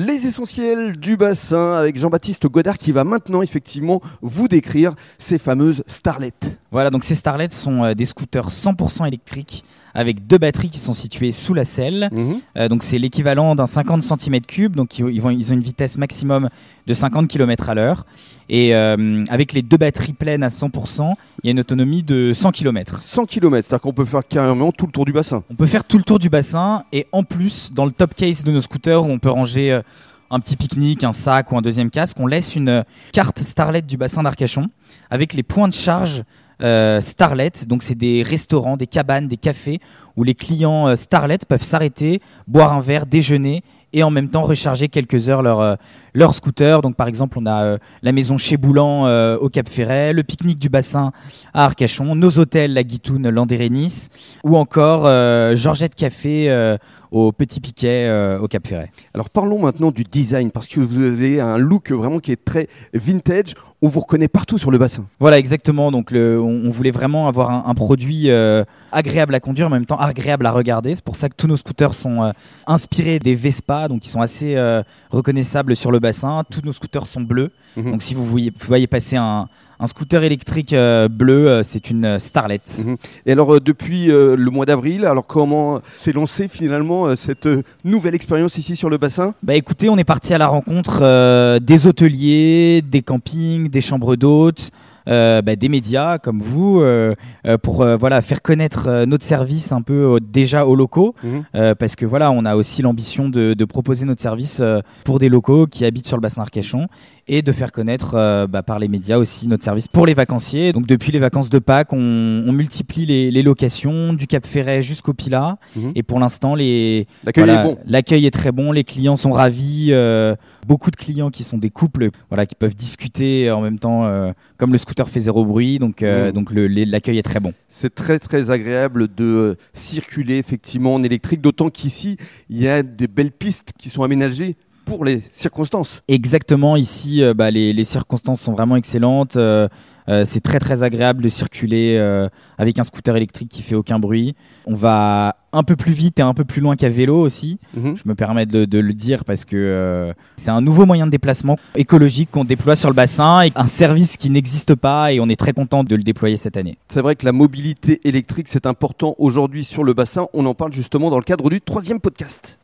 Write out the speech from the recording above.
Les essentiels du bassin avec Jean-Baptiste Godard qui va maintenant effectivement vous décrire ces fameuses starlets. Voilà, donc ces starlets sont euh, des scooters 100% électriques avec deux batteries qui sont situées sous la selle. Mhm. Euh, donc c'est l'équivalent d'un 50 cm3. Donc ils, ils vont, ils ont une vitesse maximum de 50 km à l'heure. Et euh, avec les deux batteries pleines à 100%, il y a une autonomie de 100 km. 100 km, c'est-à-dire qu'on peut faire carrément tout le tour du bassin. On peut faire tout le tour du bassin et en plus, dans le top case de nos scooters, où on peut ranger euh, un petit pique-nique, un sac ou un deuxième casque, on laisse une carte Starlet du bassin d'Arcachon avec les points de charge euh, Starlet. Donc c'est des restaurants, des cabanes, des cafés où les clients euh, Starlet peuvent s'arrêter, boire un verre, déjeuner et en même temps recharger quelques heures leur, euh, leur scooter. Donc par exemple, on a la maison chez Boulan au Cap Ferret, le pique-nique du bassin à Arcachon, nos hôtels La Guitoune, Landérénis ou encore Georgette Café au Petit Piquet au Cap Ferret. Alors parlons maintenant du design parce que vous avez un look vraiment qui est très vintage. On vous reconnaît partout sur le bassin. Voilà, exactement. Donc, le, on, on voulait vraiment avoir un, un produit euh, agréable à conduire, en même temps agréable à regarder. C'est pour ça que tous nos scooters sont euh, inspirés des Vespa, donc ils sont assez euh, reconnaissables sur le bassin. Tous nos scooters sont bleus. Mhm. Donc, si vous voyez, vous voyez passer un, un scooter électrique euh, bleu, euh, c'est une euh, Starlet. Mhm. Et alors depuis le mois d'avril, alors comment s'est lancée finalement cette nouvelle expérience ici sur le bassin? Bah écoutez, on est parti à la rencontre euh, des hôteliers, des campings, des chambres d'hôtes, euh, bah, des médias comme vous, euh, euh, pour voilà faire connaître notre service un peu déjà aux locaux, Mhm. parce que voilà, on a aussi l'ambition de, de proposer notre service pour des locaux qui habitent sur le bassin Arcachon et de faire connaître euh, bah, par les médias aussi notre service pour les vacanciers. Donc depuis les vacances de Pâques, on, on multiplie les, les locations du Cap Ferret jusqu'au Pilat, Mhm. et pour l'instant les L'accueil voilà, est bon. L'accueil est très bon, les clients sont ravis. euh, beaucoup de clients qui sont des couples, voilà, qui peuvent discuter en même temps, euh, comme le scooter fait zéro bruit, donc Mhm. donc l'accueil est très bon. C'est très très agréable de circuler effectivement en électrique, d'autant qu'ici il y a des belles pistes qui sont aménagées pour les circonstances. Exactement, ici, euh, bah, les, les circonstances sont vraiment excellentes. euh, euh, c'est très très agréable de circuler avec un scooter électrique qui fait aucun bruit. On va un peu plus vite et un peu plus loin qu'à vélo aussi. Mhm. Je me permets de, de le dire parce que c'est un nouveau moyen de déplacement écologique qu'on déploie sur le bassin et un service qui n'existe pas et on est très content de le déployer cette année. C'est vrai que la mobilité électrique c'est important aujourd'hui sur le bassin. On en parle justement dans le cadre du troisième podcast.